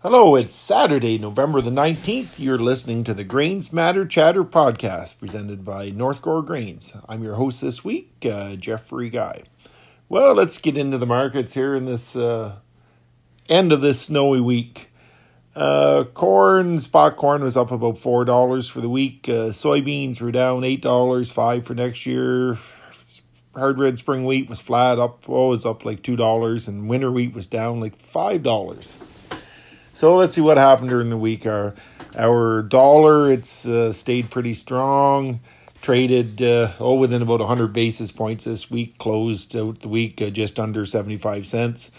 Hello, it's Saturday, November the 19th. You're listening to the Grains Matter Chatter podcast presented by North Gower Grains. I'm your host this week, uh, Jeffrey Guy. Well, let's get into the markets here in this uh, end of this snowy week. Uh, corn, spot corn was up about $4 for the week. Uh, soybeans were down $8, 5 for next year. Hard red spring wheat was flat up, oh, it's up like $2, and winter wheat was down like $5. So let's see what happened during the week. Our our dollar it's uh, stayed pretty strong. Traded uh, oh within about 100 basis points this week. Closed out the week uh, just under 75 cents.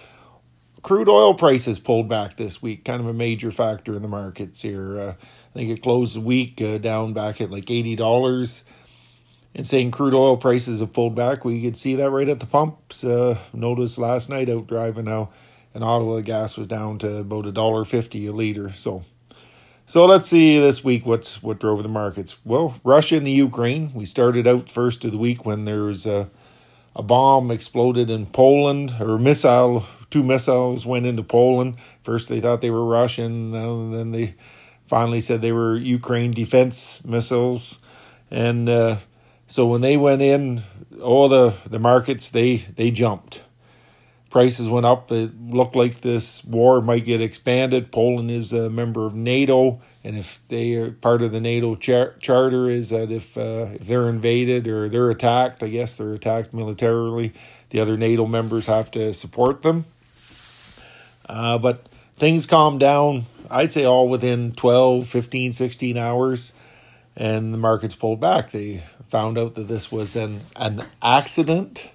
Crude oil prices pulled back this week, kind of a major factor in the markets here. Uh, I think it closed the week uh, down back at like eighty dollars. And saying crude oil prices have pulled back, we could see that right at the pumps. Uh, noticed last night out driving now in Ottawa, gas was down to about a dollar fifty a liter. So, so let's see this week what's what drove the markets. Well, Russia and the Ukraine. We started out first of the week when there was a a bomb exploded in Poland, or missile. Two missiles went into Poland. First, they thought they were Russian, and then they finally said they were Ukraine defense missiles. And uh, so when they went in, all the the markets they they jumped prices went up. It looked like this war might get expanded. Poland is a member of NATO, and if they are part of the NATO char- charter, is that if uh, if they're invaded or they're attacked, I guess they're attacked militarily, the other NATO members have to support them. Uh, but things calmed down, I'd say all within 12, 15, 16 hours, and the markets pulled back. They found out that this was an, an accident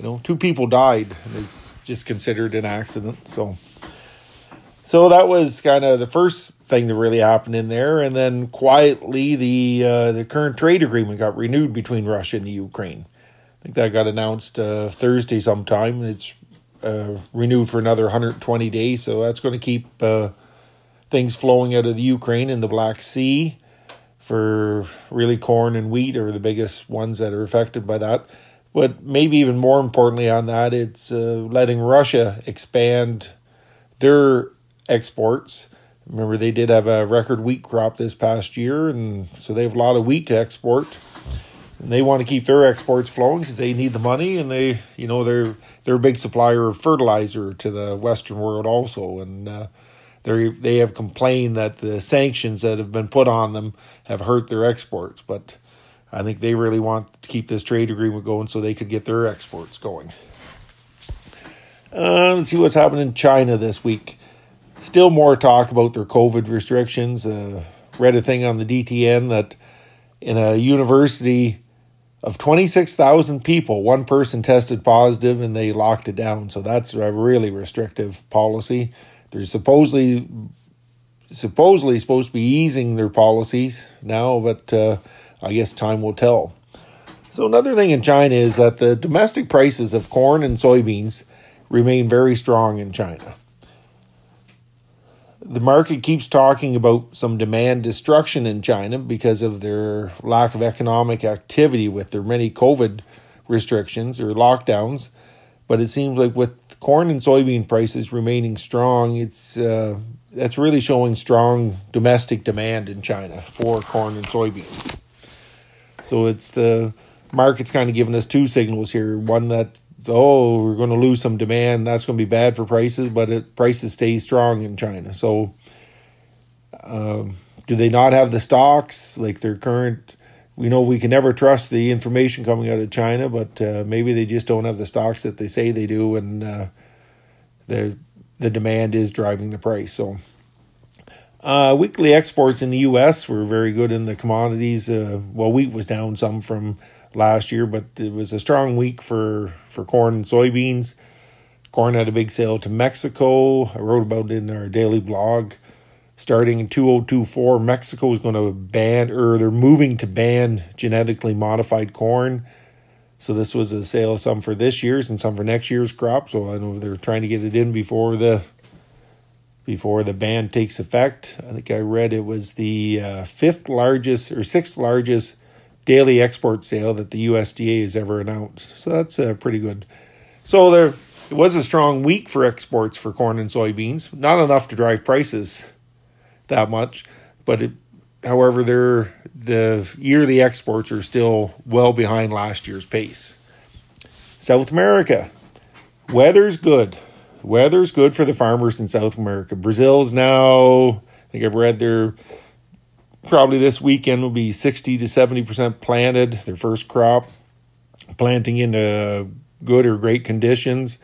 you know, two people died. And it's just considered an accident. So, so that was kind of the first thing that really happened in there, and then quietly the uh, the current trade agreement got renewed between Russia and the Ukraine. I think that got announced uh, Thursday sometime. It's uh, renewed for another 120 days, so that's going to keep uh, things flowing out of the Ukraine in the Black Sea. For really, corn and wheat are the biggest ones that are affected by that. But maybe even more importantly on that, it's uh, letting Russia expand their exports. Remember, they did have a record wheat crop this past year, and so they have a lot of wheat to export. And they want to keep their exports flowing because they need the money, and they, you know, they're they're a big supplier of fertilizer to the Western world also, and uh, they they have complained that the sanctions that have been put on them have hurt their exports, but I think they really want to keep this trade agreement going so they could get their exports going. Uh, let's see what's happening in China this week. Still more talk about their COVID restrictions. Uh, read a thing on the DTN that in a university of 26,000 people, one person tested positive and they locked it down. So that's a really restrictive policy. They're supposedly supposedly supposed to be easing their policies now, but uh, I guess time will tell. So, another thing in China is that the domestic prices of corn and soybeans remain very strong in China. The market keeps talking about some demand destruction in China because of their lack of economic activity with their many COVID restrictions or lockdowns. But it seems like with corn and soybean prices remaining strong, it's uh, that's really showing strong domestic demand in China for corn and soybeans. So it's the market's kind of giving us two signals here. One that oh we're going to lose some demand, that's going to be bad for prices, but it, prices stay strong in China. So um, do they not have the stocks like their current? We know we can never trust the information coming out of China, but uh, maybe they just don't have the stocks that they say they do, and uh, the the demand is driving the price. So uh, weekly exports in the U.S. were very good in the commodities. Uh, well, wheat was down some from last year, but it was a strong week for, for corn and soybeans. Corn had a big sale to Mexico. I wrote about it in our daily blog. Starting in 2024, Mexico is going to ban, or they're moving to ban genetically modified corn. So this was a sale of some for this year's and some for next year's crop. So I know they're trying to get it in before the before the ban takes effect. I think I read it was the uh, fifth largest or sixth largest daily export sale that the USDA has ever announced. So that's uh, pretty good. So there, it was a strong week for exports for corn and soybeans. Not enough to drive prices that much, but it, however, they're, the yearly exports are still well behind last year's pace. South America, weather's good. Weather's good for the farmers in South America. Brazil's now, I think I've read they're probably this weekend will be 60 to 70% planted, their first crop, planting into good or great conditions.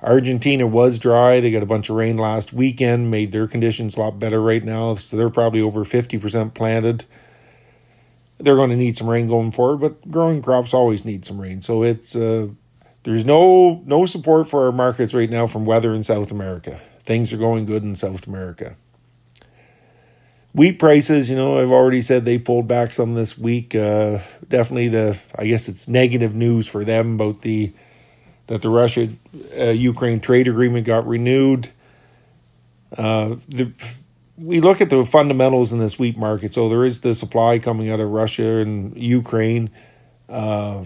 Argentina was dry. They got a bunch of rain last weekend, made their conditions a lot better right now. So they're probably over 50% planted. They're going to need some rain going forward, but growing crops always need some rain. So it's uh, there's no no support for our markets right now from weather in South America. Things are going good in South America. Wheat prices, you know, I've already said they pulled back some this week. Uh, definitely the I guess it's negative news for them about the that the Russia uh, Ukraine trade agreement got renewed. Uh, the, we look at the fundamentals in this wheat market. So there is the supply coming out of Russia and Ukraine. Uh,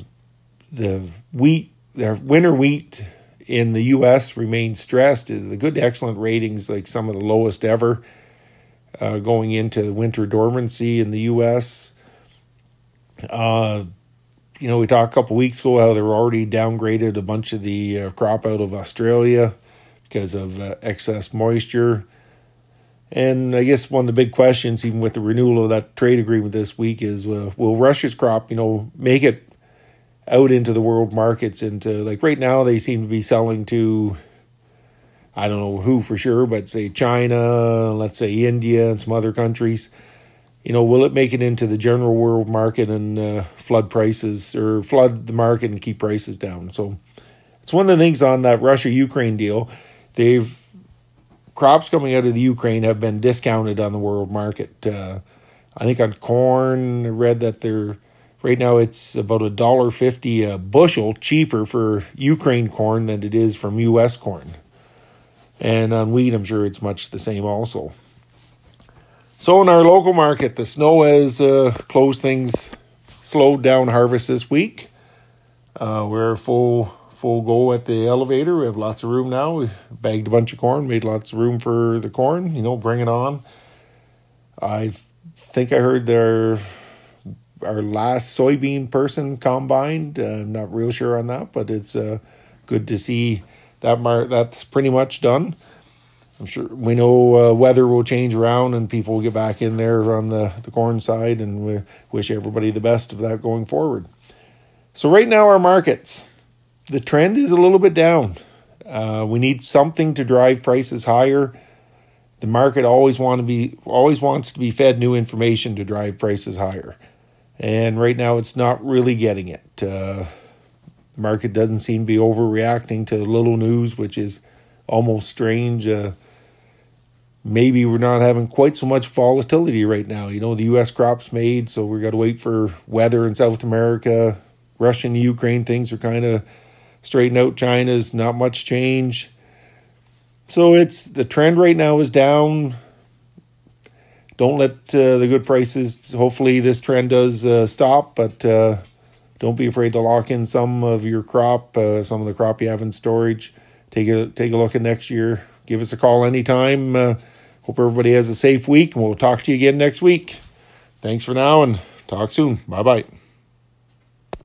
the wheat, the winter wheat in the U.S. remains stressed. The good to excellent ratings, like some of the lowest ever, uh, going into winter dormancy in the U.S. Uh, you know, we talked a couple weeks ago how they were already downgraded a bunch of the uh, crop out of Australia because of uh, excess moisture. And I guess one of the big questions, even with the renewal of that trade agreement this week, is uh, will Russia's crop, you know, make it out into the world markets? Into like right now, they seem to be selling to, I don't know who for sure, but say China, let's say India, and some other countries you know, will it make it into the general world market and uh, flood prices or flood the market and keep prices down? So it's one of the things on that Russia Ukraine deal. They've crops coming out of the Ukraine have been discounted on the world market. Uh, I think on corn, I read that they're right now it's about a dollar fifty a bushel cheaper for Ukraine corn than it is from U.S. corn. And on wheat, I'm sure it's much the same also. So in our local market, the snow has uh, closed things, slowed down harvest this week. Uh, we're full full go at the elevator. We have lots of room now. We bagged a bunch of corn, made lots of room for the corn. You know, bring it on. I think I heard their our last soybean person combined. Uh, I'm not real sure on that, but it's uh, good to see that. Mar- that's pretty much done. I'm sure we know uh, weather will change around and people will get back in there on the, the corn side, and we wish everybody the best of that going forward. So, right now, our markets, the trend is a little bit down. Uh, we need something to drive prices higher. The market always want to be always wants to be fed new information to drive prices higher, and right now it's not really getting it. Uh, the market doesn't seem to be overreacting to little news, which is almost strange. Uh, maybe we're not having quite so much volatility right now. You know, the U.S. crops made, so we got to wait for weather in South America. Russia and Ukraine things are kind of straightened out. China's not much change. So it's the trend right now is down. Don't let uh, the good prices. Hopefully, this trend does uh, stop, but uh, don't be afraid to lock in some of your crop, some of the crop you have in storage. Take a take a look at next year. Give us a call anytime Hope everybody has a safe week, and we'll talk to you again next week. Thanks for now, and talk soon. Bye bye.